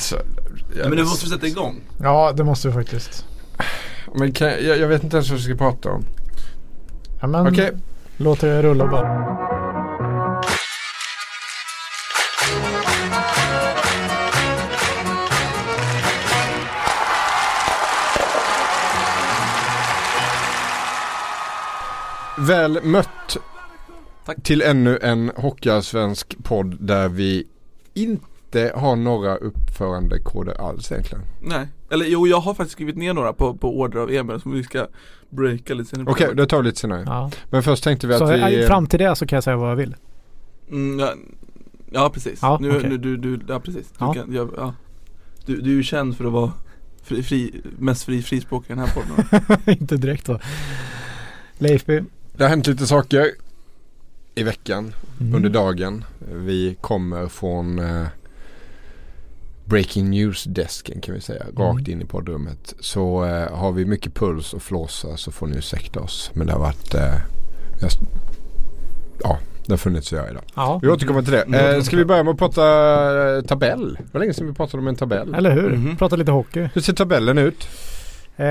Alltså, Ja, men nu måste vi sätta igång. Ja, det måste vi faktiskt. Men kan, jag, jag vet inte ens vad vi ska prata om. Ja, men Okej. låt det rulla bara. Väl mött Tack. till ännu en Hockeyallsvensk podd där vi inte har några uppförandekoder alls egentligen. Nej, eller jo jag har faktiskt skrivit ner några på, på order av Emil som vi ska breaka lite senare. Okej, det tar vi lite senare. Ja. Men först tänkte vi att Så vi... eh, fram till det så kan jag säga vad jag vill. Mm, ja, ja precis, Ja, nu, okej. nu du, du, ja precis. Du, Ja. Kan, ja, ja. Du, du är ju känd för att vara fri, fri, mest fri frispråkig i den här podden. inte direkt va. Leifby. Det har hänt lite saker i veckan, Mm. under dagen. Vi kommer från eh, Breaking News-desken kan vi säga, rakt in i poddrummet. Så eh, har vi mycket puls och flåsa så får ni ursäkta oss. Men det har varit, eh, har, ja, det har funnits att göra idag. Ja. Vi återkommer till det. Mm. Eh, ska vi börja med att prata eh, tabell? Det var länge sedan vi pratade om en tabell. Eller hur? Mhm. Prata lite hockey. Hur ser tabellen ut? Eh,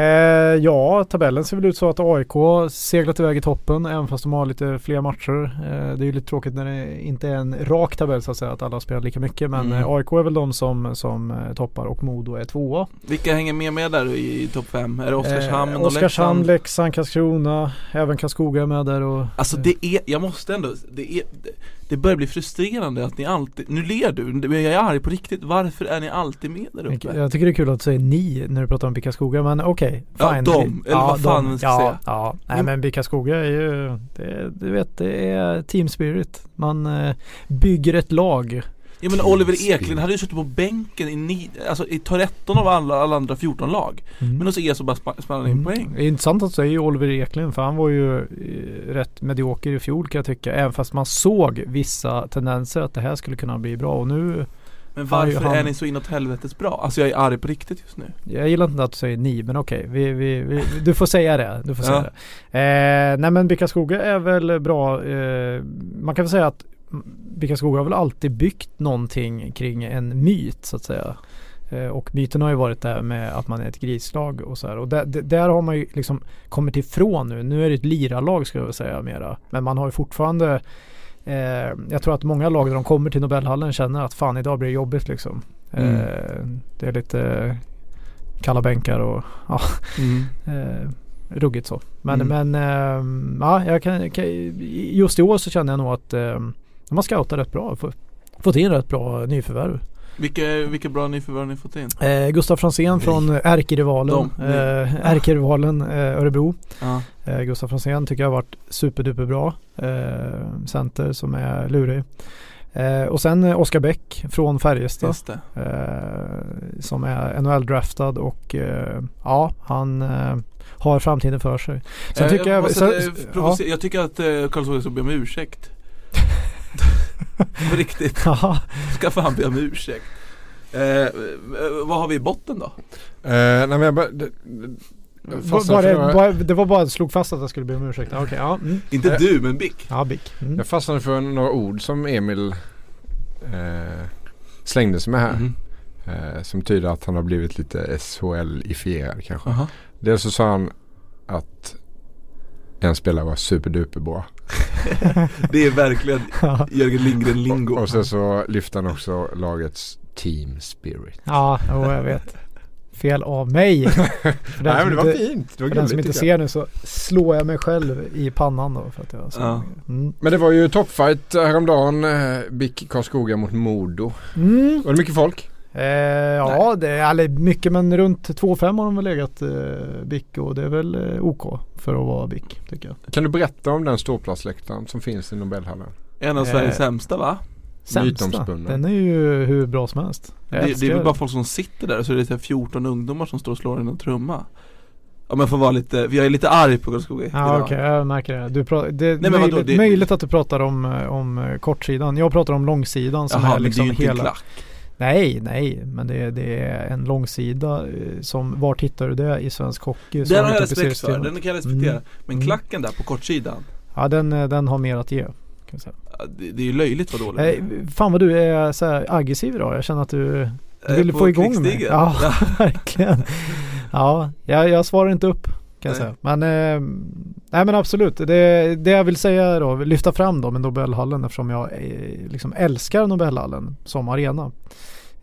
ja, tabellen ser väl ut så att AIK seglat iväg i toppen även fast de har lite fler matcher. Eh, det är ju lite tråkigt när det inte är en rak tabell så att säga att alla spelar lika mycket. Men Mm. eh, AIK är väl de som, som eh, toppar och Modo är tvåa. Vilka hänger med med där i, topp 5? Är det Oskarshamn Eh, och Oskarshamn, Leksand? Leksand, Karlskrona, även Karlskoga är med där och Alltså det är, jag måste ändå, det är det, det börjar bli frustrerande att ni alltid, nu ler du, jag är arg på riktigt, varför är ni alltid med där uppe? Jag tycker det är kul att du säger ni när du pratar om Bickaskoga men okej. Ja, fine. de, eller vad fan man ska ja, säga. Ja, nej Men- men Bickaskoga är ju, det, du vet det är team spirit. Man eh, bygger ett lag. Ja men Oliver Eklund hade ju suttit på bänken i, ni, alltså, i 13 av alla, alla andra 14 lag Men hos så bara spa- spannar ni in poäng Mm. Det är intressant att säga Oliver Eklund för han var ju eh, rätt medioker i fjol kan jag tycka. Även fast man såg vissa tendenser att det här skulle kunna bli bra och nu Men varför han- är ni så inåt helvetes bra? Alltså jag är arg på riktigt just nu Jag gillar inte att du säger ni, men okej. Vi, vi, vi, du får säga det. Du får säga Ja. det. Eh, nej men Bickaskoga är väl bra. Eh, man kan väl säga att Bickaskoga har väl alltid byggt någonting kring en myt så att säga. Eh, och myten har ju varit det här med att man är ett grislag och så här. Och där, där- har man ju liksom kommit ifrån nu. Nu är det ett liralag ska jag väl säga mera. Men man har ju fortfarande eh, jag tror att många lag när de kommer till Nobelhallen känner att fan idag blir det jobbigt liksom. Mm. Eh, det är lite kalla bänkar och ja, eh, ruggigt så. Men, Mm. men eh, ja, jag kan, just i år så känner jag nog att eh, de har scoutat rätt bra. Få- Fått in rätt bra nyförvärv. Vilka, vilka bra nyförvärv har ni fått in? Eh, Gustav Franzén från ärkerivalen, De, ni. eh, ärkerivalen eh, Örebro. Ja. Eh, Gustav Franzén tycker jag har varit superduperbra. Eh, center som är lurig. Eh, och sen eh, Oskar Bäck från Färjestad. Eh, som är NHL-draftad och eh, ja, han eh, har framtiden för sig. Sen Eh, tycker jag... måste, sen, eh, ja, Jag tycker att eh, Karlsson ska be om ursäkt På riktigt, ja, ska fan be om ursäkt eh, Vad har vi i botten då? Eh, nej men jag bara, det, det, var, fastnade var för det, några- var, det var bara slog fast att jag skulle be om ursäkt. Okej, ja. Mm. Inte du men Bick Ja, Bick. Mm. Jag fastnade för några ord som Emil eh, slängde sig med här. Mhm. Eh, som tyder att han har blivit lite SHL-ifierad kanske. Aha. Dels så sa han att en spelare var superduper bra. Det är verkligen Jörgen Lindgren lingo Och sen så lyfte han också lagets team spirit. Ja, jo, jag vet. Fel av mig. För den Nej men det var inte- fint. Det var För den som inte ser nu så slår jag mig själv i pannan då för att jag så. Ja. Mm. Men det var ju toppfight häromdagen. Eh, BIK Karlskoga mot Modo. Mm. Var det mycket folk? Eh, ja, det är eller mycket men runt 2,5 har de väl legat eh, BIK och det är väl eh, OK för att vara BIK tycker jag. Kan du berätta om den ståplatsläktaren som finns i Nobelhallen? En av Eh, Sveriges sämsta va? Sämsta. Den är ju hur bra som helst. Jag Det, det är väl bara folk som sitter där så är det så här 14 ungdomar som står och slår i en trumma Om jag får vara lite, jag är lite arg på Karlskoga Ja okej, jag märker det. Du det är vadå, möjligt, det- möjligt att du pratar om, eh, om eh, kortsidan. Jag pratar om långsidan som Jaha, är men det är liksom ju inte en hela klack Nej, nej, men det, det är en långsida eh, som, var hittar du det i svensk hockey? Den har jag respekt för, den kan jag respektera Mm. Men Mm. klacken där på kortsidan Ja den, eh, den har mer att ge. Det, det är ju löjligt vad dåligt Eh, fan vad du är så här aggressiv idag. Jag känner att du Du ville på få igång mig. Ja, verkligen. Ja, jag, jag svarar inte upp kan jag Nej. säga. Men, eh, nej men absolut. Det, det jag vill säga då, lyfta fram då med Nobelhallen eftersom jag eh, liksom älskar Nobelhallen som arena.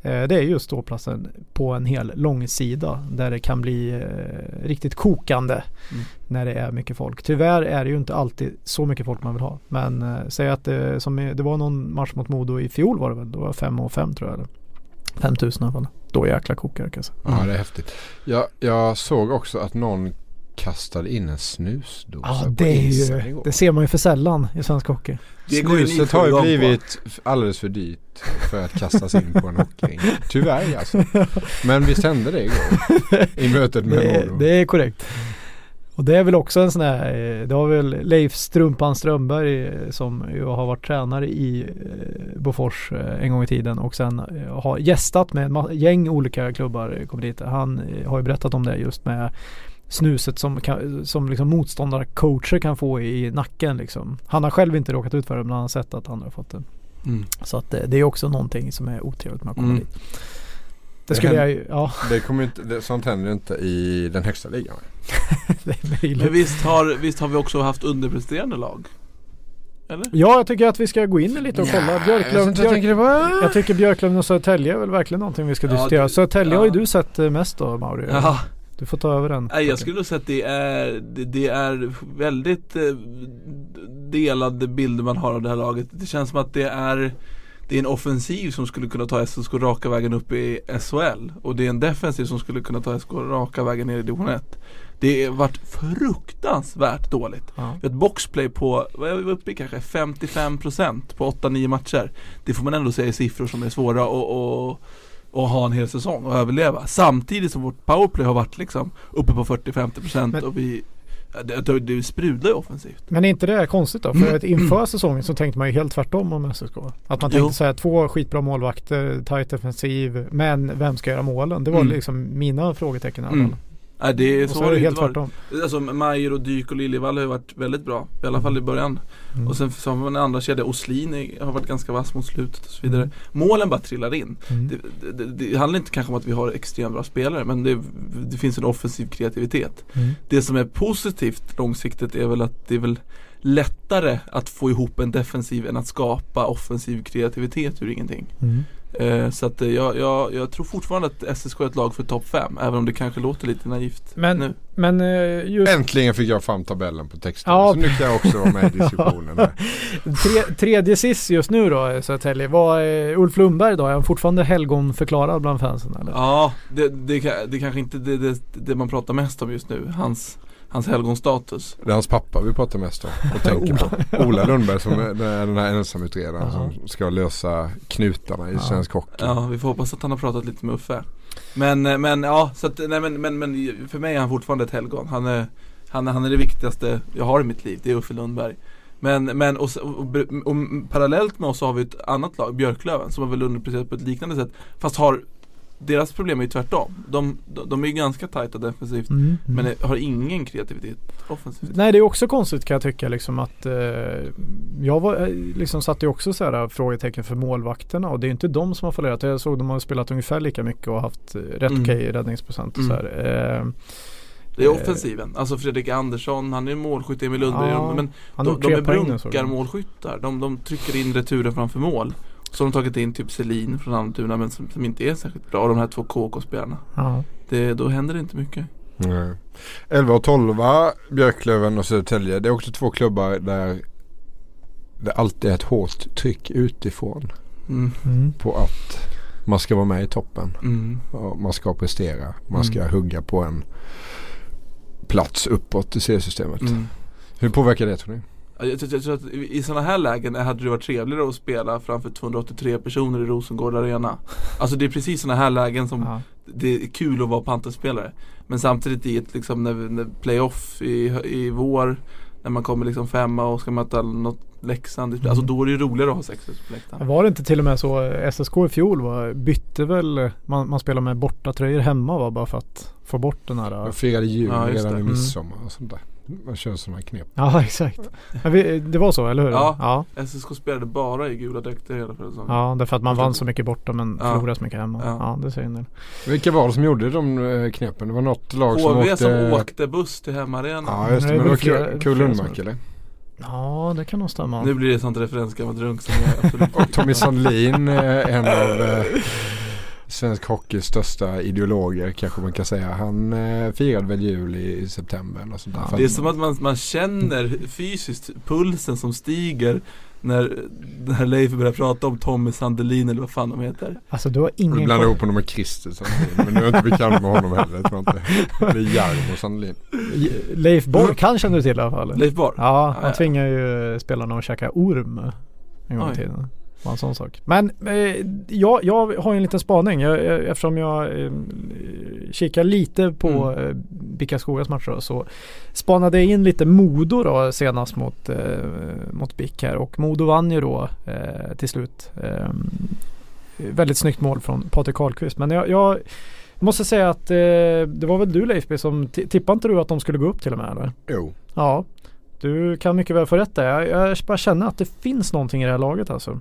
Eh, det är just ståplatsen på en hel långsida där det kan bli eh, riktigt kokande Mm. när det är mycket folk. Tyvärr är det ju inte alltid så mycket folk man vill ha. Men eh, säg att det, som i, det var någon match mot Modo i fjol var det väl. Då var 5 och 5 tror jag. Eller 5000 i alla fall. Då jäkla kokar det kan jag säga. Ja det är häftigt. Jag, jag såg också att någon kastade in en snusdosa Ja på det är isen ju, det ser man ju för sällan i svensk hockey. Det Snuset har ju på. blivit f- alldeles för dyrt för att kastas in på en hockeyring. Tyvärr alltså. Men vi sände det igår i mötet med Det, Modo. det är korrekt. Och det är väl också en sån här, eh, det har väl Leif Strumpan Strömberg eh, som ju har varit tränare i eh, Bofors en gång i tiden och sen har gästat med ett ma- gäng olika klubbar kommer dit. Han har ju berättat om det just med snuset som, kan, som liksom motståndarcoacher kan få i nacken liksom. Han har själv inte råkat ut för det men han har sett att andra har fått det. Mm. Så att det, det är också någonting som är otrevligt med att komma Mm. dit. Det Det skulle jag händer- ju, ja Det kommer inte, det, sånt händer ju inte i den högsta ligan. det är Men visst har, visst har vi också haft underpresterande lag? Eller? Ja, jag tycker att vi ska gå in lite och kolla. Björklöven, jag, tänker det var... jag tycker Björklöven och Södertälje är väl verkligen någonting vi ska Ja, diskutera. det- Södertälje ja. har ju du sett eh, mest då Mauri. Ja, Du får ta över den. nej, jag skulle nog säga att det är, det, det är väldigt eh, delade bilder man har av det här laget. Det känns som att det är det är en offensiv som skulle kunna ta SSK raka vägen upp i SHL och det är en defensiv som skulle kunna ta SSK raka vägen ner i division 1. Det har varit fruktansvärt dåligt. Ja. Vi har ett boxplay på, vad är vi uppe i kanske, 55% på 8-9 matcher. Det får man ändå säga är siffror som är svåra att, att ha en hel säsong och överleva. Samtidigt som vårt powerplay har varit liksom uppe på 40-50% Men- och vi det, det, sprudlar ju offensivt. Men är inte det konstigt då? För att inför säsongen så tänkte man ju helt tvärtom om SSK. Att man tänkte så här, två skitbra målvakter, tight defensiv, men vem ska göra målen? Det var Mm. liksom mina frågetecken i alla Mm. fall. Nej det är så så har är det helt varit. tvärtom. Alltså Majer och Dyk och Liljevall har ju varit väldigt bra. I alla fall i början. Mm. Och sen så har man en andra kedja, Oslin är- har varit ganska vass mot slutet och så vidare. Mm. Målen bara trillar in. Mm. Det, det, det, det handlar inte kanske om att vi har extremt bra spelare men det, det finns en offensiv kreativitet. Mm. Det som är positivt långsiktigt är väl att det är väl lättare att få ihop en defensiv än att skapa offensiv kreativitet ur ingenting. Mm. Eh, så att eh, jag, jag, jag tror fortfarande att SSK är ett lag för topp 5 även om det kanske låter lite naivt Men- nu. Men eh, just Äntligen fick jag fram tabellen på texten. Ja. Så nu kan jag också vara med i diskussionen. tre, tredje sist just nu då Södertälje. Var eh, Ulf Lundberg då? Är han fortfarande helgonförklarad bland fansen eller? Ja, det, det, det kanske inte det, det, det man pratar mest om just nu. Hans, hans helgonstatus. Det är hans pappa vi pratar mest om och tänker på. Ola Lundberg som är den är den här ensamutredaren som ska lösa knutarna i Ja. svensk hockey. Ja, vi får hoppas att han har pratat lite med Uffe. Men, eh, men ja, så att, nej men, men, men för mig är han fortfarande ett helgon. Han är, han, är- han är det viktigaste jag har i mitt liv, det är Uffe Lundberg. Men, men och, och, och parallellt med oss så har vi ett annat lag, Björklöven, som har väl underpresterat på ett liknande sätt. Fast har, deras problem är ju tvärtom. De, de, de är ju ganska tajta defensivt, Mm, mm. men har ingen kreativitet offensivt. Nej det är också konstigt kan jag tycka liksom att eh, Jag var, eh, liksom satte ju också så här frågetecken för målvakterna och det är ju inte de som har fallerat. Jag såg de har spelat ungefär lika mycket och haft eh, rätt Mm. okej räddningsprocent och så Mm. här. Eh, Det är Eh. offensiven. Alltså Fredrik Andersson, han är målskytt, Emil Lundberg. Ja, men de, de är brunkarmålskyttar. De, de trycker in returen framför mål. Så har de tagit in typ Selin från Almtuna men som, som inte är särskilt bra. Och de här två KK-spelarna. Ja. Det, då händer det inte mycket. Nej. 11 och 12 Björklöven och Södertälje. Det är också två klubbar där det alltid är ett hårt tryck utifrån Mm. Mm. på att man ska vara med i toppen. Mm. Och man ska prestera. Man ska Mm. hugga på en plats uppåt i seriesystemet. Mm. Hur påverkar det tror ni? Ja, Jag, tror att i, sådana här lägen hade det varit trevligare att spela framför 283 personer i Rosengård Arena. Alltså det är precis sådana här lägen som Ja. det är kul att vara Panthers-spelare. Men samtidigt i ett liksom när, när playoff i, i vår när man kommer liksom femma och ska möta något Leksand. Mm. Alltså då är det ju roligare att ha 6 på läktaren. Var det inte till och med så eh, SSK i fjol var, bytte väl man, man spelade med bortatröjor hemma va, bara för att få bort den här Jag firade jul Ja, redan i Mm. midsommar och sånt där. Man kör sådana knep. Ja exakt. Det var så eller hur? Ja. ja. SSK spelade bara i gula dräkter hela förra säsongen. Ja, därför att man vann så mycket borta men Ja. förlorade så mycket hemma. Ja, Ja. det säger en del. Vilka var det som gjorde de eh, knepen? Det var något lag som HV åkte... som åkte buss till hemmaarenan. Ja just det, men det var väl flera- Kul- flera Kul Lundmark som- eller? Ja, det kan nog stämma. Nu blir det sånt referensgammalt runk som jag absolut Och Tommy Sandlin, eh, en av eh, svensk hockeys största ideologer kanske man kan säga. Han eh, firade väl jul i, i september eller sånt där. Det är som att man, man känner fysiskt pulsen som stiger när, när Leif börjar prata om Tommy Sandelin eller vad fan de heter. Alltså du har Du ingen blandar koll. ihop honom med Christer Sandlin. Men du är inte bekant med honom heller tror jag inte. Det är Jarmo Sandlin. Leif Borg kan känner du till i alla fall. Leif Borg? Ja, han ja. tvingar ju spelarna att käka orm en gång i tiden. Var en sån sak. Men eh, jag, jag har en liten spaning jag, jag, eftersom jag eh, kikar lite på Mm. eh, Bickaskogas matcher då, så spanade jag in lite Modo då senast mot, eh, mot Bick här och Modo vann ju då eh, till slut. Eh, väldigt snyggt mål från Patrik Karlqvist men jag, jag måste säga att eh, det var väl du Leif B som ti- tippade inte du att de skulle gå upp till och med eller? Jo. Ja, du kan mycket väl få rätt där. Jag, jag bara känner att det finns någonting i det här laget alltså.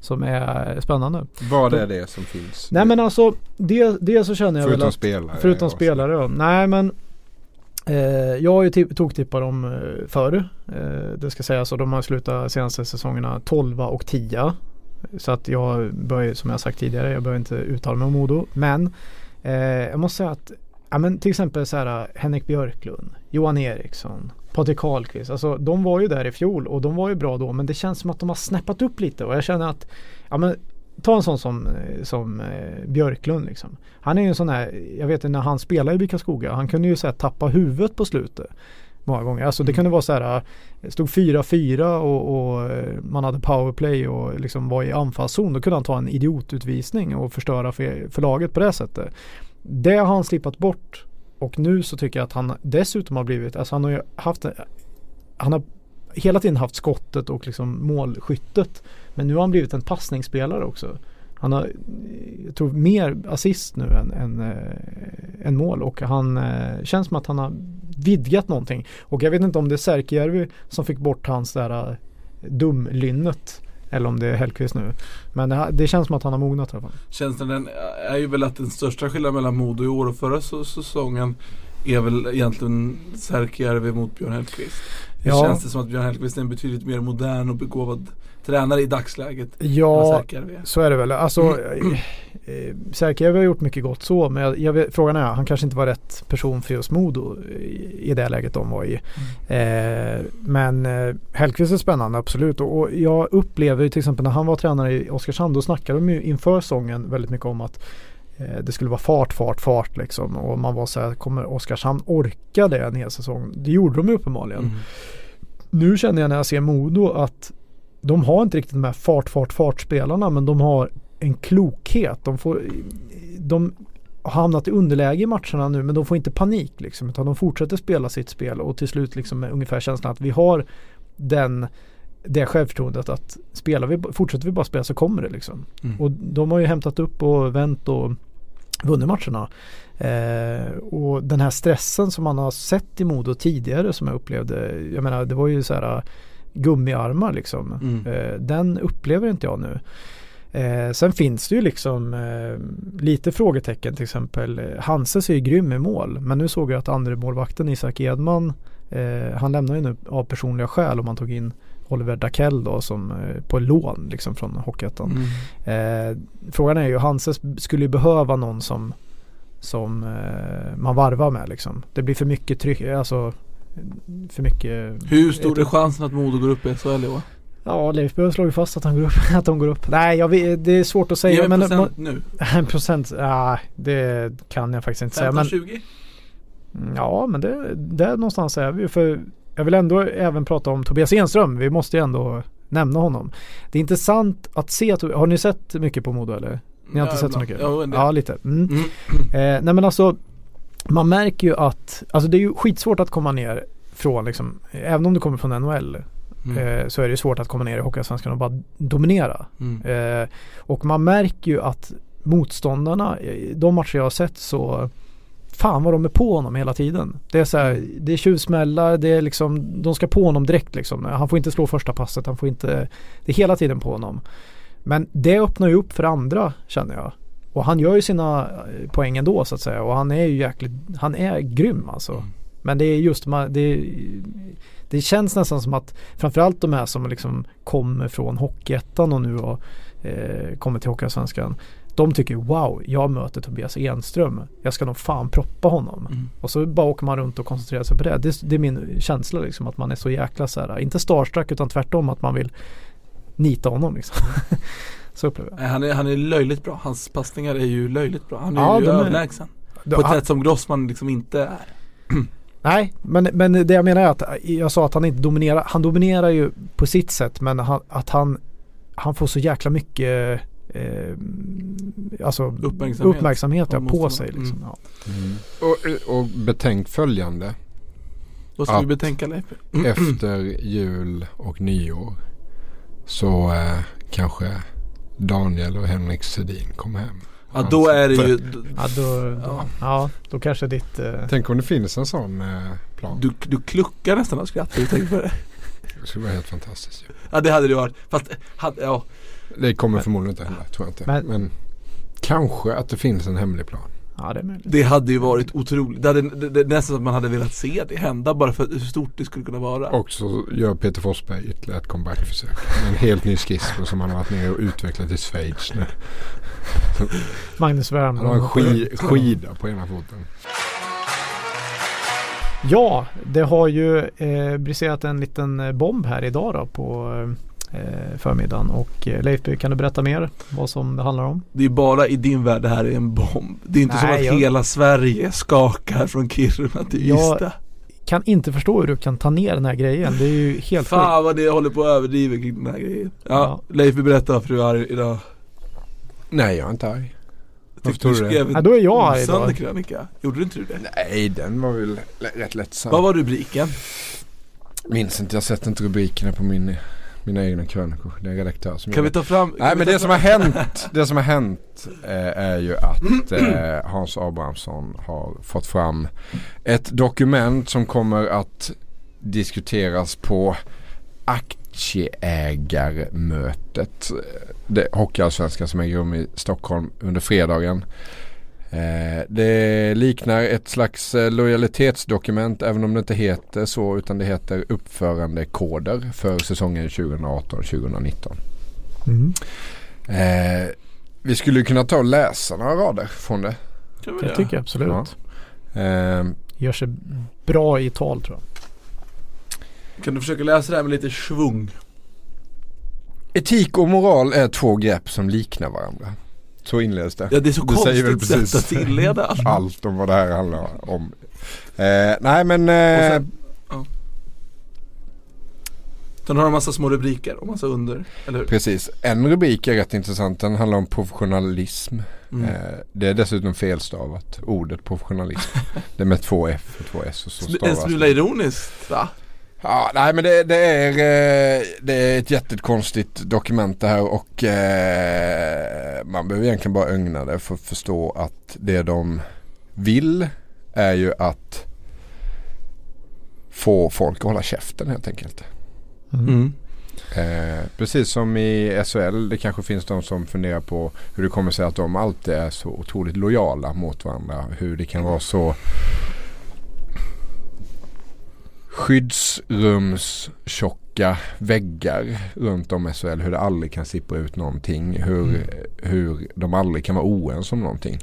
Som är spännande. Vad är det som finns? Nej men alltså, det, det så känner jag väl Förutom att, spelare. Förutom spelare då. Nej men eh, Jag har ju tip- toktippat dem eh, förr. Eh, det ska sägas och de har slutat senaste säsongerna 12 och 10. Så att jag börjar, som jag sagt tidigare, jag behöver inte uttala mig om Modo. Men eh, jag måste säga att ja, men till exempel så här, Henrik Björklund, Johan Eriksson, Patrik Karlqvist. Alltså de var ju där i fjol och de var ju bra då. Men det känns som att de har snäppat upp lite och jag känner att ja, men, Ta en sån som, som eh, Björklund liksom. Han är ju en sån här, jag vet när han spelade i Bickaskoga, han kunde ju så här, tappa huvudet på slutet. Många gånger. Alltså det Mm. kunde vara så här, eh, stod 4-4 och, och eh, man hade powerplay och liksom var i anfallszon. Då kunde han ta en idiotutvisning och förstöra för, för laget på det sättet. Det har han slippat bort. Och nu så tycker jag att han dessutom har blivit, alltså han har ju haft, han har hela tiden haft skottet och liksom målskyttet. Men nu har han blivit en passningsspelare också. Han har, jag tror, mer assist nu än, än, eh, äh, än mål och han äh, känns som att han har vidgat någonting. Och jag vet inte om det är Särkijärvi som fick bort hans där äh, dumlynnet eller om det är Hellkvist nu. Men det, det känns som att han har mognat i alla fall. Känslan den är ju väl att den största skillnaden mellan Modo i år och förra säsongen är väl egentligen Särkijärvi mot Björn Hellkvist. Det Ja. känns det som att Björn Hellkvist är en betydligt mer modern och begåvad tränare i dagsläget. Ja, så är det väl. Alltså, eh, eh, har gjort mycket gott så, men jag, jag vet, frågan är, han kanske inte var rätt person för just Modo i, i det läget de var i. Eh, men eh, Hellkvist är spännande, absolut. Och, och jag upplever ju till exempel när han var tränare i Oskarshamn, då snackade de ju inför säsongen väldigt mycket om att eh, det skulle vara fart, fart, fart liksom. Och man var så här, kommer Oskarshamn orka det en hel säsong? Det gjorde de ju uppenbarligen. Mm. Nu känner jag när jag ser Modo att de har inte riktigt de här fart, fart, fart-spelarna men de har en klokhet. De, får, de har hamnat i underläge i matcherna nu men de får inte panik liksom utan de fortsätter spela sitt spel och till slut liksom med ungefär känslan att vi har den det självförtroendet att spelar vi, fortsätter vi bara spela så kommer det liksom. Mm. Och de har ju hämtat upp och vänt och vunnit matcherna. Eh, och den här stressen som man har sett i Modo tidigare som jag upplevde. Jag menar det var ju så här gummiarmar liksom. Mm. Eh, den upplever inte jag nu. Eh, sen finns det ju liksom eh, lite frågetecken till exempel. Eh, Hanses är ju grym i mål men nu såg jag att andre målvakten Isak Edman eh, han lämnar ju nu av personliga skäl om man tog in Oliver Dakell då som eh, på lån liksom från Hockeyettan. Mm. Frågan är ju, Hanses skulle ju behöva någon som, som man varvar med liksom. Det blir för mycket tryck, alltså för mycket Hur stor är chansen att Modo går upp i SHL i år? Ja, Leif Björn slår ju fast att, han går upp, att de går upp. Nej, jag vet, det är svårt att säga. Ge men procent nu. En procent, ja, det kan jag faktiskt inte säga. Men, 15-20? ja, men det, där någonstans är vi. För jag vill ändå även prata om Tobias Enström. Vi måste ju ändå nämna honom. Det är intressant att se, att- har ni sett mycket på Modo eller? Ni har inte Ja, sett så mycket? En del. Ja, lite. Mm. Mm. Eh, nej men alltså man märker ju att, alltså det är ju skitsvårt att komma ner från liksom, även om du kommer från NHL Mm. eh, så är det svårt att komma ner i Hockeyallsvenskan och bara dominera. Mm. Eh, och man märker ju att motståndarna, i de matcher jag har sett så fan vad de är på honom hela tiden. Det är så här, det är tjuvsmällar, det är liksom, de ska på honom direkt liksom. Han får inte slå första passet, han får inte, det är hela tiden på honom. Men det öppnar ju upp för andra känner jag. Och han gör ju sina eh, poäng ändå så att säga och han är ju jäkligt, han är grym alltså. Mm. Men det är just, det, det känns nästan som att framförallt de här som liksom kommer från Hockeyettan och nu och eh, kommer till Hockeyallsvenskan. De tycker wow, jag möter Tobias Enström. Jag ska nog fan proppa honom. Mm. Och så bara åker man runt och koncentrerar sig på det. det. Det är min känsla liksom att man är så jäkla så här, inte starstruck utan tvärtom att man vill nita honom liksom. så upplever jag. Han, är, han är löjligt bra. Hans passningar är ju löjligt bra. Han är Ja, ju är- överlägsen. Då- På ett han- sätt som Grossman liksom inte är. Nej, men, men det jag menar är att jag sa att han inte dominerar. Han dominerar ju på sitt sätt men han, att han, han får så jäkla mycket eh, alltså Uppmärksamhet. uppmärksamhet ja, på sig. Liksom. Mm. Ja. Och, och betänk följande. Vad ska vi betänka Leif? Efter jul och nyår så eh, kanske Daniel och Henrik Sedin kommer hem. Ja då är det ju, Ja, då, då, Ja. ja, då kanske ditt... Eh, Tänk om det finns en sån eh, plan. du, du kluckar nästan av skratt du tänker på det. Det skulle vara helt fantastiskt. ju. Ja det hade det varit. Fast, hade, ja. Det kommer Men- förmodligen inte hända, tror jag inte. Men- Men, kanske att det finns en hemlig plan. Ja, det är möjligt. Det hade ju varit otroligt. Det hade, det, det, nästan så att man hade velat se det hända bara för hur stort det skulle kunna vara. Och så gör Peter Forsberg ytterligare ett comebackförsök. Med en helt ny skiss som han har varit nere och utvecklat i Schweiz nu. Magnus Wern. Han har en ski, skida på ena foten. Ja, det har ju eh, briserat en liten bomb här idag då på eh, förmiddagen. Och eh, Leif, kan du berätta mer vad som det handlar om? Det är bara i din värld det här är en bomb. Det är inte som Nej, att jag- hela Sverige skakar från Kiruna till Jag- Ystad. Kan inte förstå hur du kan ta ner den här grejen. Det är ju helt. Fan vad det håller på att överdriva kring den här grejen. Ja, Ja. Leif berätta varför du är arg idag. Nej, jag är inte arg. Jag tyckte du skrev Ja, då är jag arg idag. krönika. Gjorde du inte det? Nej, den var väl rätt lättsam. Vad var rubriken? Minns inte, jag har sett inte rubrikerna på min, mina egna krönikor. Det är redaktör som Kan vi ta fram? Nej men det som har hänt, det som har hänt eh, är ju att eh, Hans Abrahamsson har fått fram ett dokument som kommer att diskuteras på aktieägarmötet. Det Hockeyallsvenskan som äger rum i Stockholm under fredagen. Eh, det liknar ett slags eh, lojalitetsdokument även om det inte heter så utan det heter uppförandekoder för säsongen 2018-2019. Mm. Eh, vi skulle kunna ta och läsa några rader från det. Det tycker jag absolut. Ja. Eh, Gör sig bra i tal tror jag. Kan du försöka läsa det här med lite svung? etik och moral är två grepp som liknar varandra. Så inleds det. Ja det är så Det säger väl konstigt precis sätt att inleda allt. Allt om vad det här handlar om. Eh, nej men eh, sen, ja. Sen har de massa små rubriker och massa under, eller hur? precis. En rubrik är rätt intressant. Den handlar om professionalism. Mm. Eh, det är dessutom felstavat. Ordet professionalism. det är med två F och två S och så En stavas smula ironiskt va? Ja, nej men det, det, är, eh, det är ett jättekonstigt dokument det här och eh, man behöver egentligen bara ögna det för att förstå att det de vill är ju att få folk att hålla käften helt enkelt. Mm. Eh, precis som i SHL, det kanske finns de som funderar på hur det kommer sig att de alltid är så otroligt lojala mot varandra. Hur det kan vara så skyddsrumstjocka väggar runt om SHL. Hur det aldrig kan sippra ut någonting. Hur, Mm. hur de aldrig kan vara oense om någonting.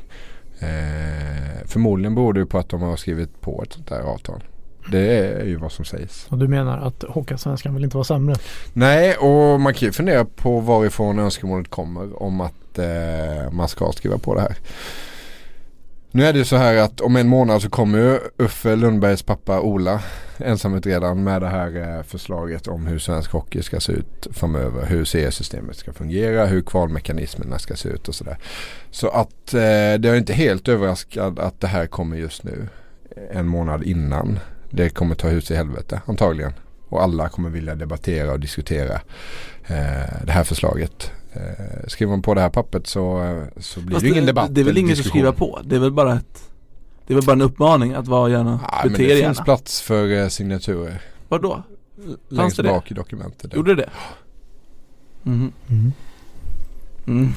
Eh, förmodligen beror det på att de har skrivit på ett sånt där avtal. Det är ju vad som sägs. Och du menar att Hockeyallsvenskan vill inte vara sämre? Nej, och man kan ju fundera på varifrån önskemålet kommer om att eh, man ska skriva på det här. Nu är det ju så här att om en månad så kommer ju Uffe Lundbergs pappa Ola, ensamutredaren med det här eh, förslaget om hur svensk hockey ska se ut framöver. Hur seriesystemet ska fungera, hur kvalmekanismerna ska se ut och sådär. Så att eh, det är inte helt överraskad att det här kommer just nu. En månad innan det kommer ta hus i helvete antagligen. Och alla kommer vilja debattera och diskutera eh, det här förslaget. Eh, skriver man på det här pappret så, eh, så blir Fast det ingen debatt. Det är väl att diskussion. skriva på? Det är väl bara ett Det är väl bara en uppmaning att vara gärna, Ja, men bete det finns plats för eh, signaturer. Vadå? Längst det det? bak i dokumentet. Gjorde det det? Mhm. Mm.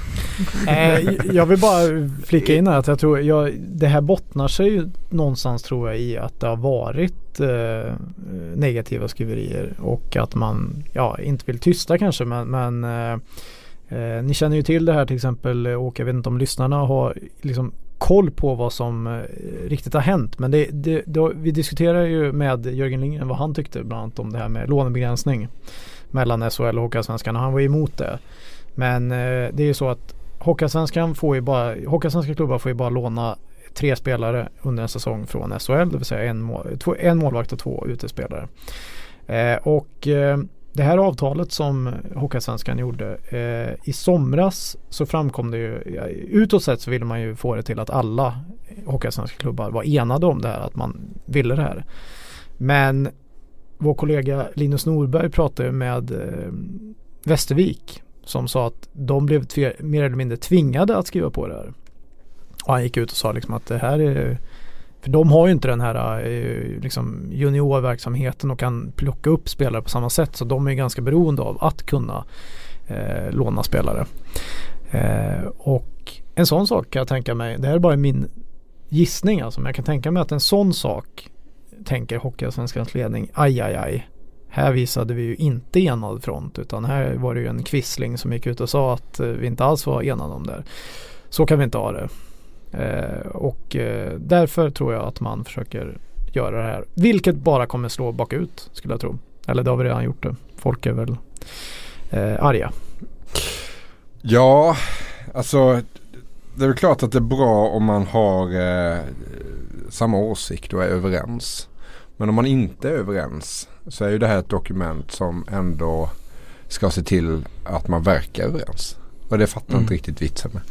Eh, jag vill bara flika in här att jag tror jag, det här bottnar sig ju någonstans tror jag i att det har varit eh, negativa skriverier och att man ja, inte vill tysta kanske men, men eh, eh, ni känner ju till det här till exempel och jag vet inte om lyssnarna har liksom koll på vad som eh, riktigt har hänt men det, det, det, vi diskuterade ju med Jörgen Lindgren vad han tyckte bland annat om det här med lånebegränsning mellan SHL och Hockeyallsvenskan och han var emot det. Men eh, det är ju så att Hockeyallsvenskan får ju bara, Hockeyallsvenska klubbar får ju bara låna tre spelare under en säsong från SHL, det vill säga en, mål, två, en målvakt och två utespelare. Eh, och eh, det här avtalet som Hockeyallsvenskan gjorde eh, i somras så framkom det ju, utåt sett så ville man ju få det till att alla Hockeyallsvenska klubbar var enade om det här, att man ville det här. Men vår kollega Linus Norberg pratade med eh, Västervik som sa att de blev mer eller mindre tvingade att skriva på det här. Och han gick ut och sa liksom att det här är för de har ju inte den här eh, liksom juniorverksamheten och kan plocka upp spelare på samma sätt så de är ganska beroende av att kunna eh, låna spelare. Eh, och en sån sak kan jag tänka mig, det här är bara min gissning alltså, men jag kan tänka mig att en sån sak tänker Hockeyallsvenskans ledning, aj aj aj. Här visade vi ju inte enad front utan här var det ju en kvissling som gick ut och sa att eh, vi inte alls var enade om det här. Så kan vi inte ha det. Eh, och eh, därför tror jag att man försöker göra det här. Vilket bara kommer slå bakut skulle jag tro. Eller det har vi redan gjort det. Folk är väl eh, arga. Ja, alltså det är väl klart att det är bra om man har eh, samma åsikt och är överens. Men om man inte är överens så är ju det här ett dokument som ändå ska se till att man verkar överens. Och det fattar Mm. inte riktigt vitsen med.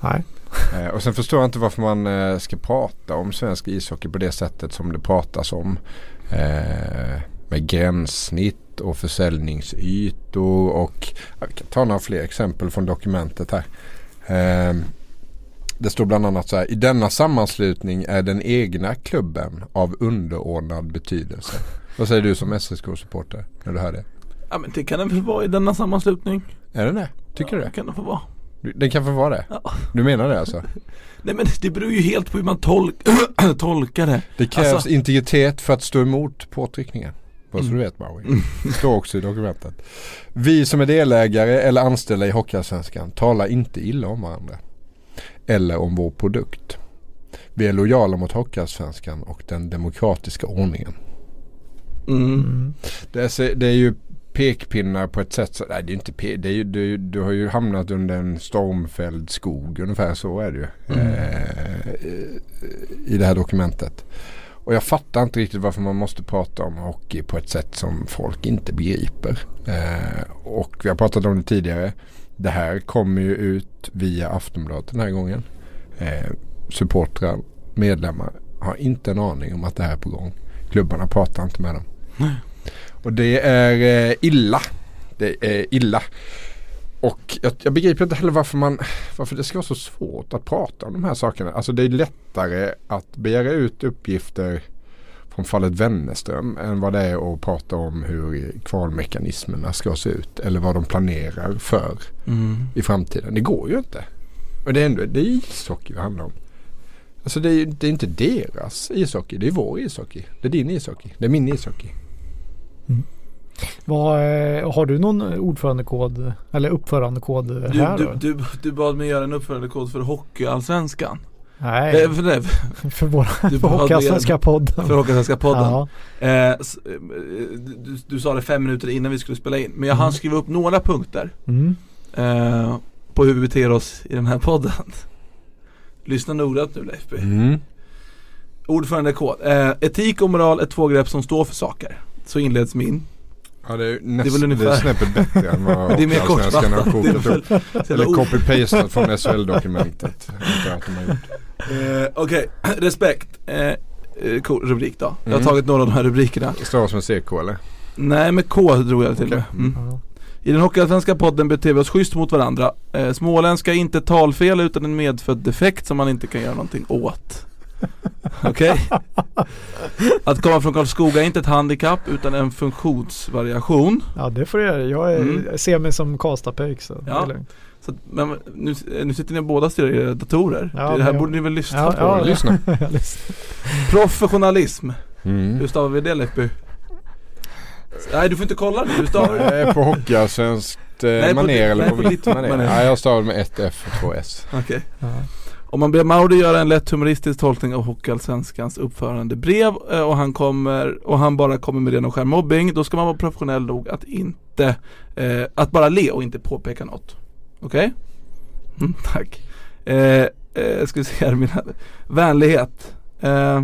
Nej. Eh, och sen förstår jag inte varför man eh, ska prata om svensk ishockey på det sättet som det pratas om. Eh, med gränssnitt och försäljningsytor och ja, vi kan ta några fler exempel från dokumentet här. Eh, det står bland annat så här. I denna sammanslutning är den egna klubben av underordnad betydelse. Vad säger du som SSK-supporter när du hör det? Ja men det kan den väl vara i denna sammanslutning. Är den det? Tycker ja, du det det? kan den få vara. Den kan få vara det? Ja. Du menar det alltså? Nej men det beror ju helt på hur man tolk tolkar det. Det krävs Alltså- integritet för att stå emot påtryckningen. Bara så Mm. du vet Maui. Det står också i dokumentet. Vi som är delägare eller anställda i Hockeyallsvenskan talar inte illa om varandra. Eller om vår produkt. Vi är lojala mot Hockeyallsvenskan och den demokratiska ordningen. Mm. Mm. Det är, det är ju pekpinnar på ett sätt så, nej det är inte pe, det är ju, ju, du har ju hamnat under en stormfälld skog ungefär så är det ju. Mm. Eh, I det här dokumentet. Och jag fattar inte riktigt varför man måste prata om hockey på ett sätt som folk inte begriper. Eh, och vi har pratat om det tidigare. Det här kommer ju ut via Aftonbladet den här gången. Eh, supportrar, medlemmar har inte en aning om att det här är på gång. Klubbarna pratar inte med dem. Och det är eh, illa. Det är illa. Och jag, jag begriper inte heller varför man varför det ska vara så svårt att prata om de här sakerna. Alltså det är lättare att begära ut uppgifter från fallet Wennerström än vad det är att prata om hur kvalmekanismerna ska se ut eller vad de planerar för Mm. i framtiden. Det går ju inte. Och det är ändå det är ishockey det handlar om. Alltså det är, det är inte deras ishockey, det är vår ishockey. Det är din ishockey, det är min ishockey. Vad, eh, har du någon ordförandekod eller uppförandekod Du, här du, då? du, du bad mig göra en uppförandekod för Hockeyallsvenskan. Nej, Eh, för, nej, för vår du för Hockeyallsvenska podden. för Hockeyallsvenska podden. Ja. Eh, eh, du, du sa det fem minuter innan vi skulle spela in. Men jag hann Mm. skriva upp några punkter Mm. eh, på hur vi beter oss i den här podden. Lyssna noggrant nu Leif. Mm. Ordförandekod. Eh, etik och moral är två begrepp som står för saker. Så inleds min. Ja det är, Det är näst, väl det ungefär- är snäppet bättre än vad Det är mer Hockeyallsvenskan har kortfattat. Det kokat upp. Eller copy-pastat från SHL-dokumentet. Eh, Okej, respekt. Eh, eh, cool rubrik då. Jag har Mm. tagit några av de här rubrikerna. Stavas med CK eller? Nej, med K drog jag till Okej. med. Mm. Ja. I den Hockeyallsvenska podden beter vi oss schysst mot varandra. Eh, småländska är inte talfel utan en medfödd defekt som man inte kan göra någonting åt. Okej? Att komma från Karlskoga är inte ett handikapp utan en funktionsvariation. Ja det får du göra. Jag är, Mm. ser mig som Karlstadpöjk så det Ja. är lugnt. Så, men nu, nu sitter ni båda och styr era datorer. Ja, det här borde ni väl lyssna Ja, på? ja, lyssna. Professionalism. Mm. Hur stavar vi det Leppy? Nej du får inte kolla nu, hur stavar du? Jag är på hockeyallsvenskt eh, ditt- eller på på vitt ditt maner. maner. Nej jag stavar med ett F och två S. Okej. Ja. Om man ber Mauri göra en lätt humoristisk tolkning av Hockeyallsvenskans uppförandebrev eh, och han, kommer, och han bara kommer med ren och skär mobbing, då ska man vara professionell nog att inte, eh, att bara le och inte påpeka något. Okej? Mm, tack. Eh, eh, ska vi se här, mina, vänlighet. Eh,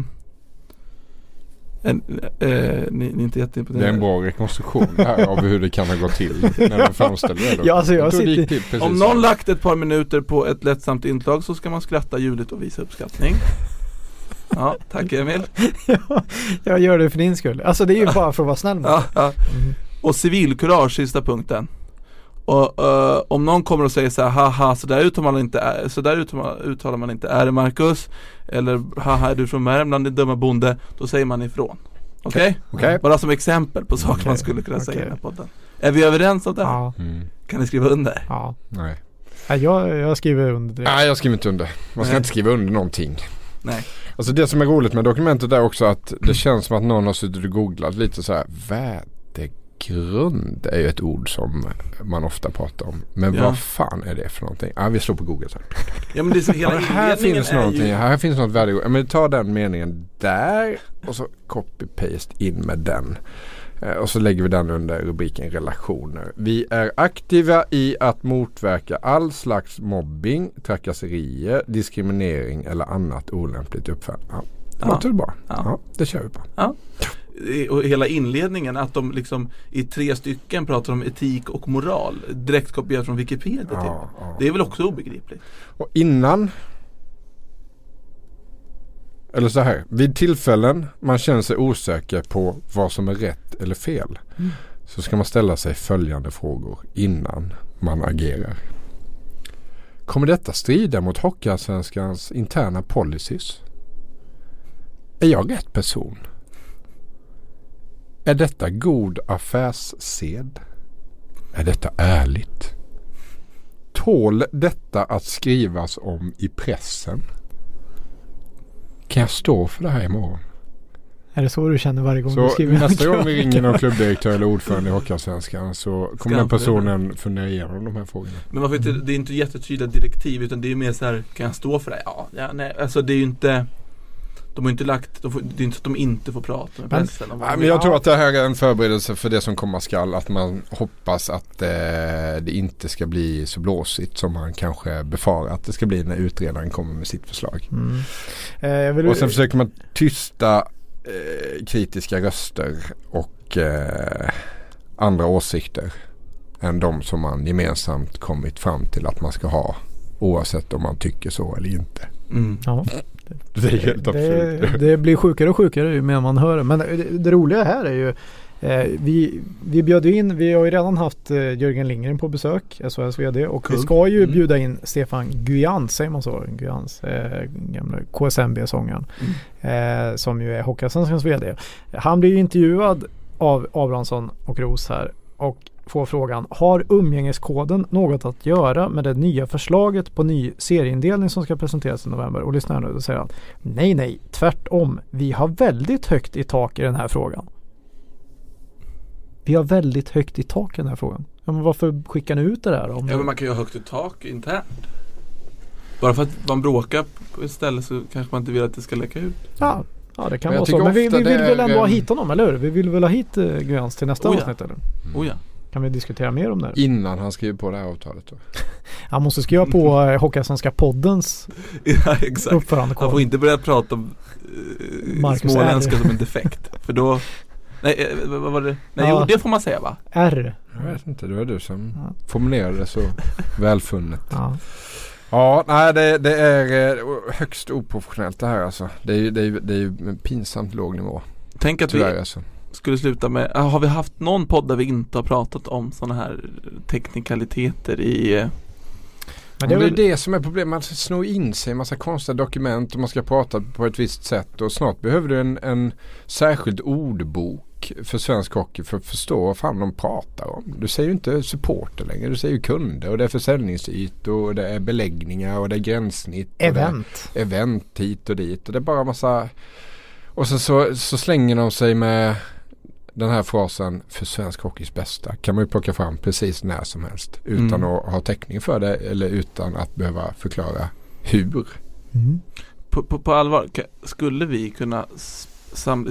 en, eh, ni, ni är inte Det är jätteimponerade. en bra rekonstruktion här av hur det kan ha gått till när de framställde det. Ja, alltså, jag sitter- till Om någon lagt ett par minuter på ett lättsamt inslag så ska man skratta ljudligt och visa uppskattning. Ja, tack Emil. Ja, jag gör det för din skull. Alltså det är ju bara för att vara snäll mot Ja, ja. Mm. Och civilkurage, sista punkten. Och eh, om någon kommer och säger så här, haha, så där uttalar man inte, är- så där uttalar, uttalar man inte är det Marcus? Eller haha, är du från Värmland din dumma bonde? Då säger man ifrån. Okej? Okej. Bara som exempel på saker Okej, man skulle kunna säga i den här podden. Är vi överens om det? Ja, Mm. Kan ni skriva under? ja. Nej. Nej, Jag, jag skriver under det. Nej jag skriver inte under. Man ska Nej. inte skriva under någonting. Nej. Alltså det som är roligt med dokumentet är också att det känns som att någon har suttit och googlat lite så här. Värdegrund är ju ett ord som man ofta pratar om. Men Ja. vad fan är det för någonting? Ja vi slår på google här. Ja men det är hela Ja, här finns någonting, ju här finns något. Ja, Men ta den meningen där och så copy-paste in med den. Eh, Och så lägger vi den under rubriken relationer. Vi är aktiva i att motverka all slags mobbing, trakasserier, diskriminering eller annat olämpligt uppförande. Ja, det låter bra. Ja. det kör vi på. Och hela inledningen att de liksom i tre stycken pratar om etik och moral direkt kopierat från Wikipedia typ. Ja, ja. Det är väl också obegripligt? Och innan eller så här, vid tillfällen man känner sig osäker på vad som är rätt eller fel Mm. så ska man ställa sig följande frågor innan man agerar. Kommer detta strida mot Hockeyallsvenskans interna policies? Är jag rätt person? Är detta god affärssed? Är detta ärligt? Tål detta att skrivas om i pressen? Kan jag stå för det här imorgon? Är det så du känner varje gång du Så skriver nästa gång vi ringer någon klubbdirektör eller ordförande i Hockeyallsvenskan så kommer den personen fundera igenom de här frågorna. Men varför inte, det är inte jättetydliga direktiv utan det är mer så här, kan jag stå för det? Ja, ja nej, alltså det är ju inte De har inte lagt, de får, det är inte så att de inte får prata med Men- pressen de men jag tror att det här är en förberedelse för det som komma skall. Att man hoppas att eh, det inte ska bli så blåsigt som man kanske befarar att det ska bli när utredaren kommer med sitt förslag. Mm. Eh, Och sen försöker man tysta eh, kritiska röster och eh, andra åsikter än de som man gemensamt kommit fram till att man ska ha oavsett om man tycker så eller inte. mm. ja, Det är helt det, absurt. det blir sjukare och sjukare ju mer man hör det. Men det, det roliga här är ju eh, vi, vi bjöd in, vi har ju redan haft eh, Jörgen Lindgren på besök, SHLs VD och vi Kul. ska ju Mm. bjuda in Stefan Guyans, säger man så? Guyans, eh, gamla KSMB-sångaren. Eh, som ju är Hockeyallsvenskans VD. Han blir ju intervjuad av Abrahamsson och Ros här och får frågan Har umgängeskoden något att göra med det nya förslaget på ny serieindelning som ska presenteras i november? Och lyssna här nu, då säger han Nej, nej, tvärtom. Vi har väldigt högt i tak i den här frågan. Vi har väldigt högt i tak i den här frågan. Ja, men varför skickar ni ut det där? Om Ja men man kan ju ha högt i tak internt. Bara för att man bråkar på ett ställe så kanske man inte vill att det ska läcka ut. ja, ja, det kan Men vara så. Men vi, vi vill väl är, ändå ha hit honom, eller hur? Vi vill väl ha hit uh, Guyans till nästa Oh ja. avsnitt, eller? Oh ja. Kan vi diskutera mer om det? här? Innan han skriver på det här avtalet då. Han måste skriva på uh, Hockeyallsvenska poddens ja exakt. Han uppförandekod. får inte börja prata om uh, Marcus småländska som en defekt. För då Nej, eh, vad var det? Nej, Ja. jo det får man säga va? R. Jag vet inte, det var du som Ja. formulerade det så välfunnet. Ja. Ja, nej det, det är eh, högst oprofessionellt det här alltså. Det är ju det är, det är pinsamt låg nivå. Tänk att Tyvärr vi alltså. Skulle sluta med, ah, har vi haft någon podd där vi inte har pratat om sådana här teknikaliteter i eh, Men Det är väl det som är problemet. Man snor in sig i en massa konstiga dokument och man ska prata på ett visst sätt. Och snart behöver du en, en särskild ordbok för svensk hockey för att förstå vad fan de pratar om. Du säger ju inte supporter längre. Du säger ju kunder och det är försäljningsytor och det är beläggningar och det är gränssnitt. Och event. Event hit och dit. Och det är bara massa... Och sen så, så slänger de sig med den här frasen för svensk hockeys bästa kan man ju plocka fram precis när som helst utan Mm. att ha täckning för det eller utan att behöva förklara hur. Mm. På, på, på allvar, skulle vi kunna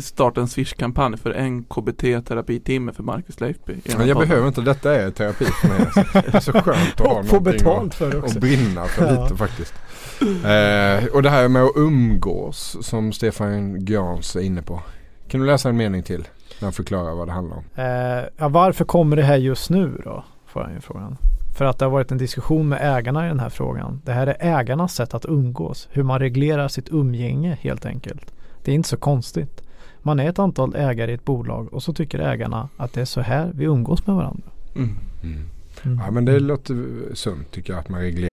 starta en Swish-kampanj för en KBT-terapitimme för Marcus Leifby? Men jag behöver inte, detta är terapi för mig. Alltså. Det är så skönt att ha Och få någonting betalt för det och, också. och brinna för Ja. lite faktiskt. Eh, och det här med att umgås som Stefan Grans är inne på. Kan du läsa en mening till? När han förklarar vad det handlar om. Eh, ja, varför kommer det här just nu då? Får han ju frågan. För att det har varit en diskussion med ägarna i den här frågan. Det här är ägarnas sätt att umgås. Hur man reglerar sitt umgänge helt enkelt. Det är inte så konstigt. Man är ett antal ägare i ett bolag och så tycker ägarna att det är så här vi umgås med varandra. Mm. Mm. Ja men det låter sunt tycker jag att man reglerar.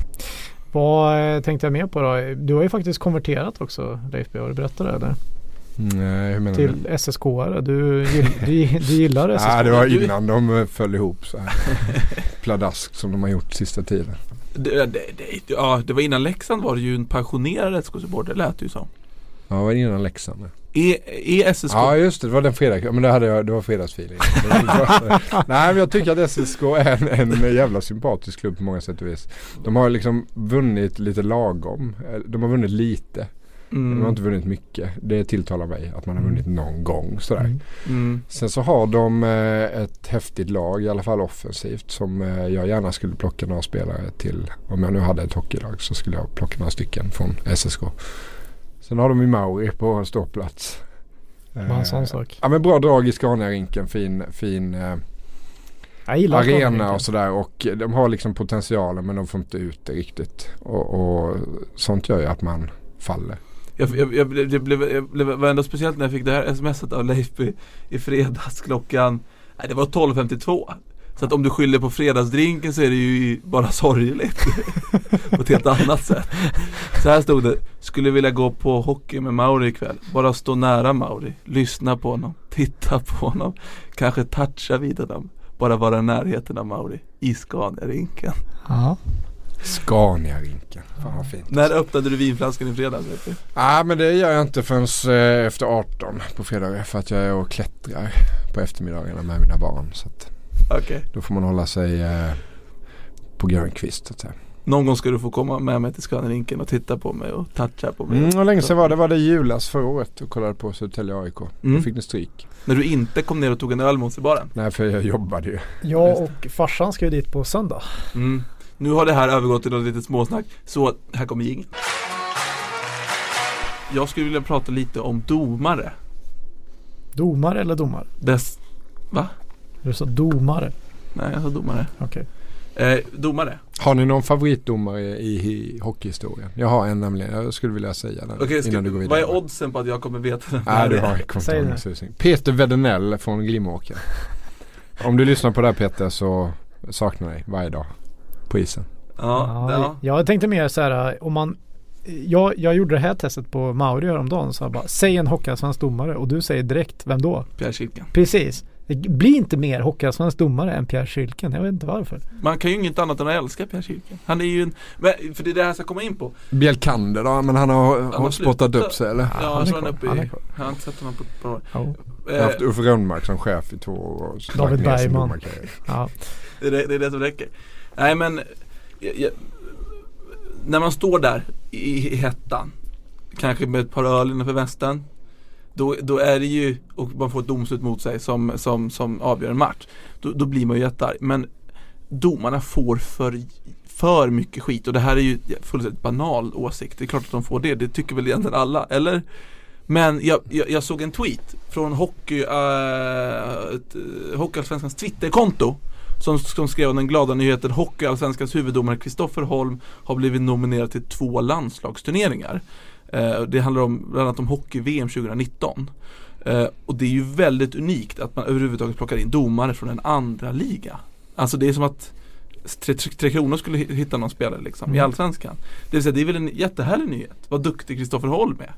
Vad eh, tänkte jag mer på då? Du har ju faktiskt konverterat också Leif B. Har du berättat det eller? Nej hur menar du? Till SSK-are. Du, du, du gillar SSK? Nej det var innan de föll ihop så här. Pladask som de har gjort sista tiden. Det, det, det, ja, det var innan Leksand var det ju en pensionerad SK-supporter, lät det ju som. Ja det var innan Leksand. Är, är SSK Ja just det, det var den fredag. Ja, men det hade jag, det var fredagsfeeling. Nej men jag tycker att SSK är en, en jävla sympatisk klubb på många sätt och vis. De har liksom vunnit lite lagom. Eh, De har vunnit lite. mm, De har inte vunnit mycket. Det tilltalar mig att man har vunnit någon gång sådär. Mm. mm, Sen så har de eh, ett häftigt lag, i alla fall offensivt, som eh, jag gärna skulle plocka några spelare till. Om jag nu hade ett hockeylag så skulle jag plocka några stycken från SSK. Sen har de ju Mauri på ståplats. Bara en sån sak. Ja men bra drag i Scania-rinken, fin, fin eh, arena och sådär. Och de har liksom potentialen men de får inte ut det riktigt. Och, och sånt gör ju att man faller. Jag, jag, jag, blev, jag, blev, jag blev, var ändå speciellt när jag fick det här smset av Leifby i fredags klockan Nej det var 12.52 Så att om du skyller på fredagsdrinken så är det ju bara sorgligt. På ett helt annat sätt. Så här stod det Skulle vilja gå på hockey med Mauri ikväll. Bara stå nära Mauri. Lyssna på honom. Titta på honom. Kanske toucha vid honom. Bara vara i närheten av Mauri. I Scania-rinken. Ja. Scania-rinken, fan vad fint. När öppnade du vinflaskan i fredags? Nej men det gör jag inte förrän eh, efter 18 på fredagar. För att jag är och klättrar på eftermiddagarna med mina barn. Så att Okej då får man hålla sig eh, på grönkvist så att säga. Någon gång ska du få komma med mig till Scania-rinken och titta på mig och toucha på mig Mm, och länge sedan var det, var det julas förra året och kollade på Södertälje AIK. Mm. Då fick ni stryk. När du inte kom ner och tog en öl med oss i baren Nej för jag jobbade ju. Jag och farsan ska ju dit på söndag. mm. Nu har det här övergått till något litet småsnack Så här kommer jingeln Jag skulle vilja prata lite om domare Domare eller domar? Dess Du sa domare. Nej jag sa domare Okej. eh, Domare Har ni någon favoritdomare i, i hockeyhistorien? Jag har en nämligen. Jag skulle vilja säga den ska, innan du går vad vidare. är oddsen på att jag kommer veta den Nej du har susning. Peter Wedenell från Glimåker. Om du lyssnar på det här Peter så saknar jag dig varje dag på isen. Ja, ja. Jag tänkte mer så här om man jag, jag gjorde det här testet på Mauri häromdagen så jag bara Säg en hockeyallsvensk domare och du säger direkt vem då? Pierre Schilken Precis. Det blir inte mer hockeyallsvensk domare än Pierre Schilken. Jag vet inte varför. Man kan ju inget annat än att älska Pierre Schilken Han är ju en, för det är det här jag ska komma in på Bjelkander då, men han har, har har spottat upp sig eller? Ja, han är tror han är kvar. uppe Han i, är kvar. jag har inte sett honom på ett par år Ja. Jag har haft eh, Uffe Rönnmark som chef i två år och David Bergman. Ja. Det är det, det är det som räcker. Nej men jag, jag, När man står där i, i hettan Kanske med ett par öl innanför västen då, då är det ju, och man får ett domslut mot sig som, som, som avgör en match. Då, då blir man ju jättearg. Men domarna får för, för mycket skit och det här är ju fullständigt banal åsikt. Det är klart att de får det, det tycker väl egentligen alla, eller? Men jag, jag, jag såg en tweet från Hockey, uh, Hockeyallsvenskans Twitterkonto som, som skrev den glada nyheten Hockeyallsvenskans huvuddomare Kristoffer Holm har blivit nominerad till två landslagsturneringar. Uh, det handlar om, bland annat om Hockey-VM 2019. Uh, och det är ju väldigt unikt att man överhuvudtaget plockar in domare från en andra liga. Alltså det är som att Tre, tre Kronor skulle hitta någon spelare liksom mm. i Allsvenskan. Det vill säga det är väl en jättehärlig nyhet. Vad duktig Kristoffer Holm är.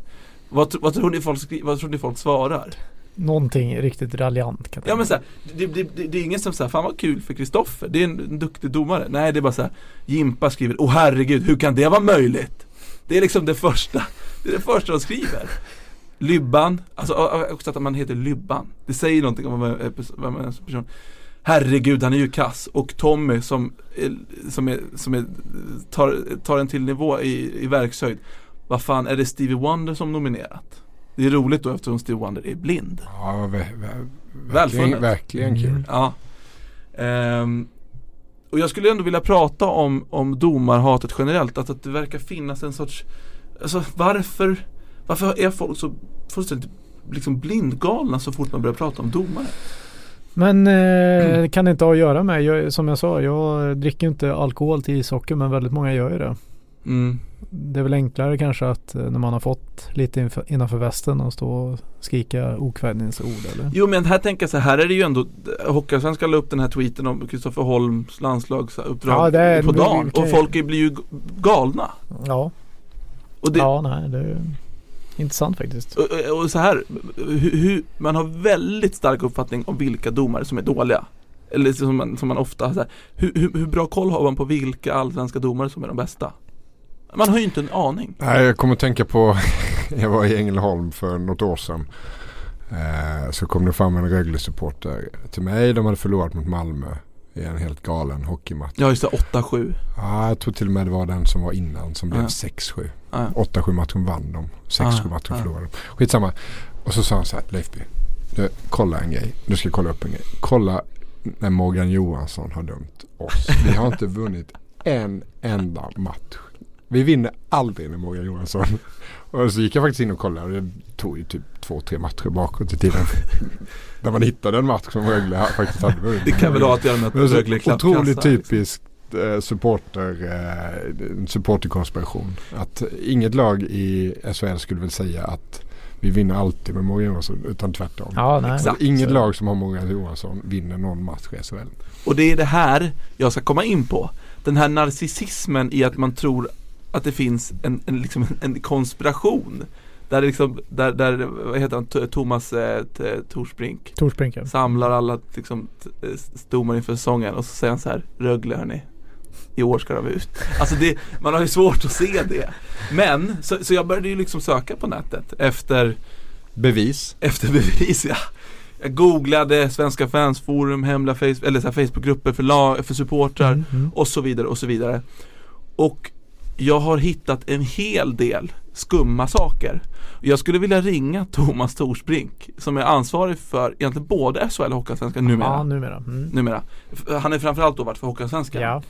Vad, vad, tror ni folk, vad tror ni folk svarar? Någonting riktigt raljant kan Ja men såhär, det, det, det, det, är ingen som säger fan vad kul för Kristoffer, det är en, en, duktig domare. Nej det är bara såhär, Jimpa skriver, åh herregud hur kan det vara möjligt? Det är liksom det första, det är det första de skriver. Lybban, alltså också att man heter Lybban. Det säger någonting om vem man är som person. Herregud, han är ju kass. Och Tommy som, som, är, som är, tar, tar en till nivå i, i verkshöjd. Vad fan, är det Stevie Wonder som nominerat? Det är roligt då eftersom Stevie Wonder är blind. Ja, ver, ver, verkligen, verkligen kul. Mm. Ja. Um, och jag skulle ändå vilja prata om, om domarhatet generellt. Att, att det verkar finnas en sorts, alltså varför, varför är folk så fullständigt liksom blindgalna så fort man börjar prata om domare? Men eh, mm. kan det inte ha att göra med, jag, som jag sa, jag dricker inte alkohol till ishockey men väldigt många gör ju det. Mm. Det är väl enklare kanske att eh, när man har fått lite innanför västen och stå och skrika okvädningsord eller? Jo men här tänker jag så här är det ju ändå Hockeyallsvenskan la upp den här tweeten om Kristoffer Holms landslagsuppdrag ja, på dagen och folk blir ju galna. Ja. Det, ja nej det är intressant faktiskt. Och, och så här, hur, hur, man har väldigt stark uppfattning om vilka domare som är dåliga. Eller som man, som man ofta har hur, hur, hur bra koll har man på vilka allsvenska domare som är de bästa? Man har ju inte en aning. Nej, jag kommer att tänka på, jag var i Ängelholm för något år sedan. Eh, så kom det fram en Rögle-supporter till mig. De hade förlorat mot Malmö i en helt galen hockeymatch. Ja just det, 8-7. Ja, jag tror till och med det var den som var innan som blev ja. 6-7. Ja. 8-7 matchen vann de. 6-7 ja. matchen ja. förlorade de. Skitsamma. Och så sa han så här, Leifby. Du, kolla en grej. Du ska kolla upp en grej. Kolla när Morgan Johansson har dömt oss. Vi har inte vunnit en enda match vi vinner aldrig med Morgan Johansson. Och så gick jag faktiskt in och kollade och det tog ju typ två, tre matcher bakåt i tiden. Där man hittade en match som Rögle faktiskt hade vunnit. Det kan väl ha att göra med att Rögle är Otroligt typiskt eh, supporter, eh, supporterkonspiration. Att inget lag i SHL skulle väl säga att vi vinner alltid med Morgan Johansson utan tvärtom. Ja, nej. Exakt. Inget lag som har Morgan Johansson vinner någon match i SHL. Och det är det här jag ska komma in på. Den här narcissismen i att man tror att det finns en, en, liksom, en konspiration där, liksom, där, där vad heter han, Thomas eh, Torsbrink, Torsbrink ja. samlar alla liksom, domare inför säsongen och så säger han så här Rögle hörni i år ska de ut. Alltså det, man har ju svårt att se det. Men, så, så jag började ju liksom söka på nätet efter Bevis. Efter bevis ja. Jag googlade Svenska fansforum, hemliga face, eller så Facebookgrupper för, lag, för supportrar mm, mm. och så vidare och så vidare. Och jag har hittat en hel del skumma saker. Jag skulle vilja ringa Thomas Torsbrink som är ansvarig för egentligen både SHL och Hockeyallsvenskan numera. Ja, numera. Mm. numera. Han är framförallt då varit för Hockeyallsvenskan. Ja.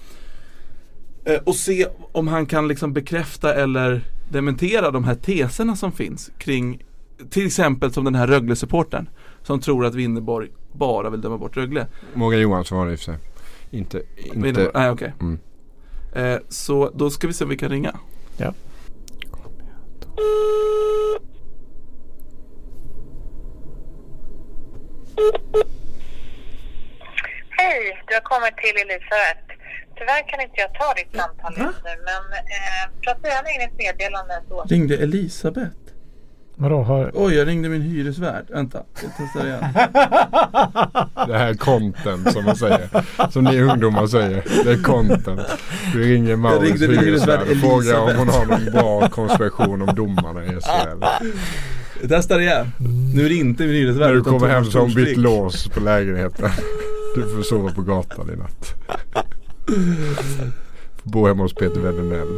Eh, och se om han kan liksom bekräfta eller dementera de här teserna som finns kring till exempel som den här Rögle-supporten som tror att Winnerborg bara vill döma bort Rögle. Morgan Johansson var det i och för sig. Inte, inte. Nej, okej. Okay. Mm. Eh, så då ska vi se om vi kan ringa. Ja. Hej, du har kommit till Elisabeth. Tyvärr kan inte jag ta ditt samtal just nu, men eh, prata gärna in ett meddelande så. Ringde Elisabeth? Vadå? Har... Oj, jag ringde min hyresvärd. Vänta, jag testar igen. Det här är content som man säger. Som ni ungdomar säger. Det är content. Vi ringer Maurits hyresvärd och frågar om hon har någon bra konspiration om domarna i SHL. Jag testar igen. Nu är det inte min hyresvärd. När du kommer hem så har hon bytt lås på lägenheten. Du får sova på gatan i natt. Får bo hemma hos Peter Wedenell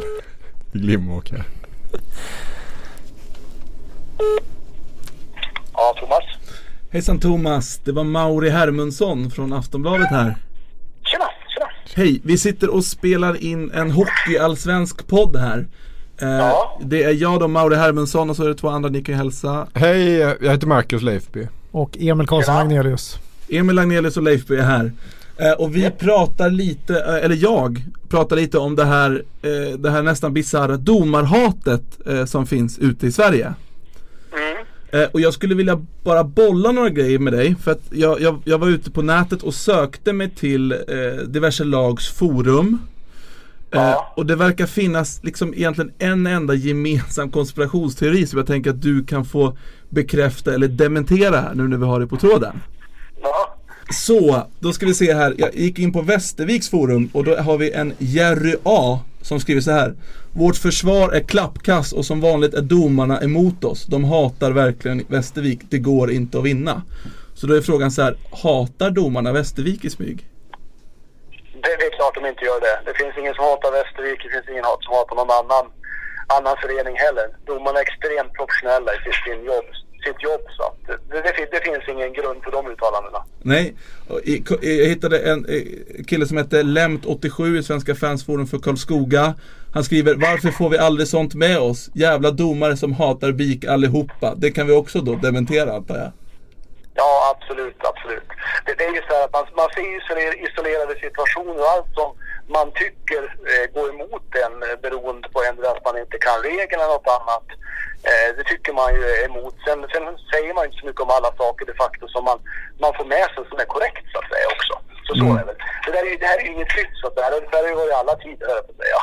i Glimåker. Hejsan Thomas, det var Mauri Hermundsson från Aftonbladet här. Tjena, tjena. Hej, vi sitter och spelar in en hockeyallsvensk podd här. Eh, Ja. Det är jag då, Mauri Hermundsson och så är det två andra ni kan hälsa. Hej, jag heter Marcus Leifby. Och Emil Karlsson Ja. Agnelius. Emil Agnelius och Leifby är här. Eh, och vi pratar lite, eh, eller jag pratar lite om det här, eh, det här nästan bisarra domarhatet eh, som finns ute i Sverige. Eh, och jag skulle vilja bara bolla några grejer med dig. För att jag, jag, jag var ute på nätet och sökte mig till eh, diverse lags forum. Eh, Ja. och det verkar finnas liksom egentligen en enda gemensam konspirationsteori som jag tänker att du kan få bekräfta eller dementera här nu när vi har det på tråden. Ja. Så, då ska vi se här. Jag gick in på Västerviks forum och då har vi en Jerry A som skriver så här. Vårt försvar är klappkass och som vanligt är domarna emot oss. De hatar verkligen Västervik. Det går inte att vinna. Så då är frågan så här. Hatar domarna Västervik i smyg? Det, det är klart de inte gör det. Det finns ingen som hatar Västervik, det finns ingen som hatar någon annan, annan förening heller. Domarna är extremt professionella i sitt, jobb, sitt jobb så att det, det, det finns ingen grund för de uttalandena. Nej, jag hittade en eh, kille som heter Lemt87 i Svenska fansforum för Karlskoga. Han skriver Varför får vi aldrig sånt med oss? Jävla domare som hatar BIK allihopa. Det kan vi också då dementera antar jag. Ja, absolut, absolut. Det, det är ju så här att man, man ser isoler- isolerade situationer och allt som man tycker eh, går emot en eh, beroende på ändå att man inte kan reglerna eller något annat. Eh, det tycker man ju är emot. Sen, sen säger man inte så mycket om alla saker de facto som man, man får med sig som är korrekt så att säga också. Så så är det väl. Det, där är, ju- det här är ju inget nytt så att säga. Det här har ju varit alla tider, höll jag säga.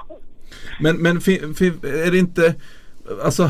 Men, men är det inte, alltså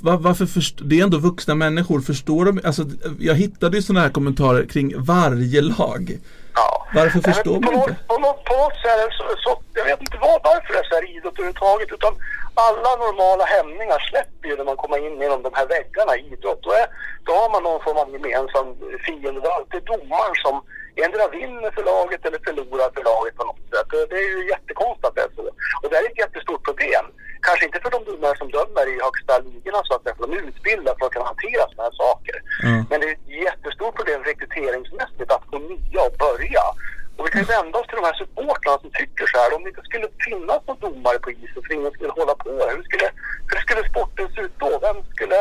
va- varför först, det är ändå vuxna människor, förstår de, alltså jag hittade ju sådana här kommentarer kring varje lag. Ja. Varför förstår man inte? På något, på något sätt så, så, jag vet inte vad, varför det är så här idrott överhuvudtaget, utan alla normala hämningar släpper ju när man kommer in genom de här väggarna i idrott. Då, är, då har man någon form av gemensam fiende. Det är alltid domaren som endera vinner för laget eller förlorar för laget på något sätt. Det är ju jättekonstigt att det är så. Och det är ett jättestort problem. Kanske inte för de domare som dömer i högsta ligorna så att säga, för de är utbildade för att kunna hantera sådana här saker. Ja. Men det är ett jättestort problem rekryteringsmässigt att få nya och börja. Och vi kan ju vända oss till de här supportrarna som tycker så här. Om det inte skulle finnas någon domare på isen för ingen skulle hålla på. Hur skulle, hur skulle sporten se ut då? Vem skulle,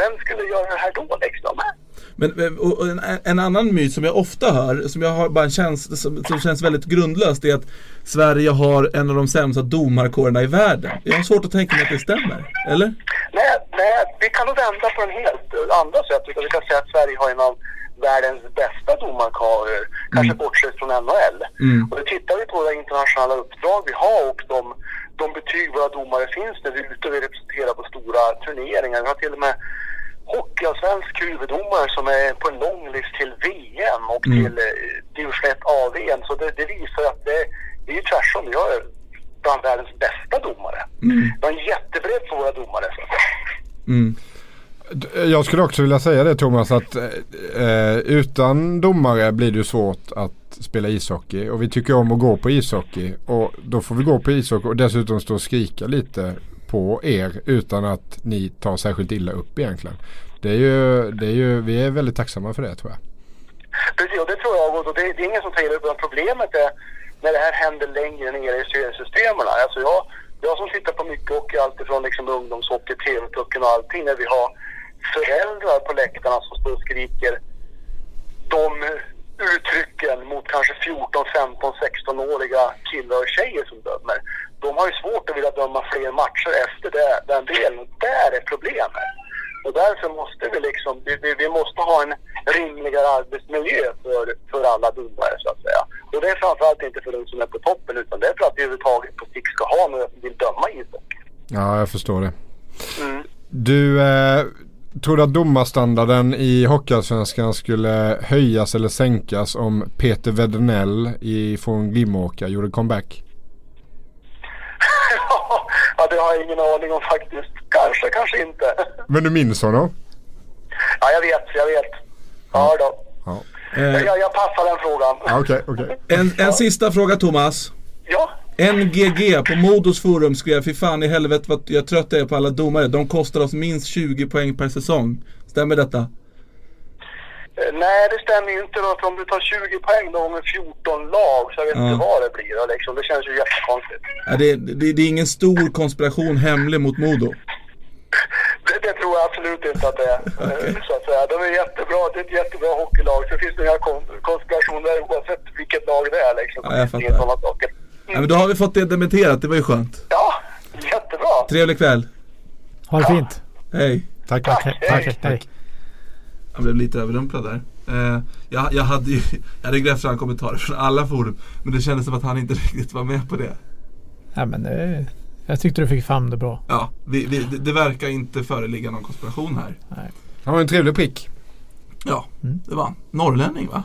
vem skulle göra det här då liksom? Men eh, en, en annan myt som jag ofta hör, som jag har bara en känsla som, som känns väldigt grundlöst, är att Sverige har en av de sämsta domarkårerna i världen. Jag har svårt att tänka mig att det stämmer, eller? Nej, nej, vi kan nog vända på den helt andra sätt. Utan vi kan säga att Sverige har en av världens bästa domarkörer, kanske bortsett från NHL. Mm. Och då tittar vi på det internationella uppdrag vi har och de, de betyg våra domare finns när vi är ute och vi representerar på stora turneringar. Vi har till och med hockeyallsvensk huvuddomare som är på en lång list till VM och Mm. till eh, division 1 A-VM. Så det, det visar att det, det är ju tvärtom. Vi har bland världens bästa domare. Vi har en jättebredd på våra domare. Så. Mm. Jag skulle också vilja säga det Thomas att eh, utan domare blir det ju svårt att spela ishockey och vi tycker om att gå på ishockey och då får vi gå på ishockey och dessutom stå och skrika lite på er utan att ni tar särskilt illa upp egentligen. Det är ju, det är ju, vi är väldigt tacksamma för det tror jag. Precis, och det tror jag. Och det, det är ingen som säger det. utan Problemet är när det här händer längre ner i seriesystemen. Alltså jag, jag som tittar på mycket hockey, alltifrån liksom ungdomshockey, TV-pucken och allting. När vi har föräldrar på läktarna som står och skriker de uttrycken mot kanske 14, 15, 16-åriga killar och tjejer som dömer. De har ju svårt att vilja döma fler matcher efter det, den delen. Där är problemet. Och därför måste vi liksom, vi, vi, vi måste ha en rimligare arbetsmiljö för, för alla domare så att säga. Och det är framförallt inte för de som är på toppen utan det är för att vi överhuvudtaget på sikt ska ha några som vill döma ishockey. Ja, jag förstår det. Mm. Du, eh, tror du att domarstandarden i Hockeyallsvenskan skulle höjas eller sänkas om Peter Wedernell i- från Glimårka gjorde comeback? ja, det har jag ingen aning om faktiskt. Kanske, kanske inte. Men du minns honom? ja, jag vet, jag vet. Ja då. Ja. Eh, Jag, jag passar den frågan. Ja, Okej, okej. en, en sista fråga Thomas. Ja. NGG på Modos forum skrev Fy fan i helvete vad jag trött är på alla domare. De kostar oss minst 20 poäng per säsong. Stämmer detta? Eh, Nej, det stämmer ju inte då. För om du tar 20 poäng då gånger 14 lag så jag vet Ja. inte vad det blir. då, Liksom. Det känns ju jättekonstigt. Ja, det, det, det är ingen stor konspiration hemlig mot Modo. Det, det tror jag absolut inte att det är. Eh, Så att säga. De är jättebra. Det är ett jättebra hockeylag. Så det finns inga kon- konspirationer oavsett vilket lag det är. Liksom. Ja, jag fattar. Ja, men då har vi fått det dementerat, det var ju skönt. Ja, jättebra. Trevlig kväll. Ha det fint. Hej. Tack. Tack. Tack, Hej. hej. Jag blev lite överrumplad där. Eh, jag, jag, hade ju, jag hade grävt fram kommentarer från alla forum. Men det kändes som att han inte riktigt var med på det. Ja, men eh, jag tyckte du fick fram det bra. Ja, vi, vi, det, det verkar inte föreligga någon konspiration här. Nej. Han var en trevlig prick. Ja, Mm. det var han. Norrlänning va?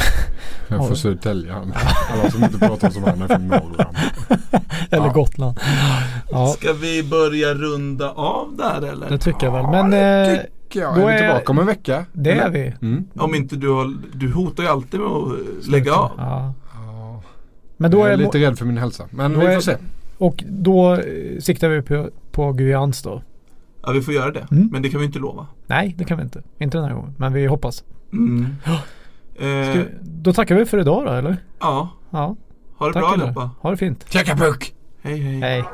Jag Ja. får Södertälje han. Alla som inte pratar som han är från Norrland. Eller Ja. Gotland. Ja, Ska vi börja runda av där eller? det tycker jag väl. Men eh, Tycker jag. Då är vi är- tillbaka om en vecka? det är Eller? vi. Mm. Om inte du har, du hotar ju alltid med att lägga av. Ja. Ja. Men då jag är är, lite rädd för min hälsa. Men vi är- får se. Och då eh, siktar vi på, på Guyans då. Ja vi får göra det. Mm. Men det kan vi inte lova. Nej, det kan vi inte. Inte den här gången. Men vi hoppas. Mm. Ska, Eh, då tackar vi för idag då eller? ja, Ja. ha det Tack bra allihopa. Ha det fint. Käka puck! Hej hej. Hej.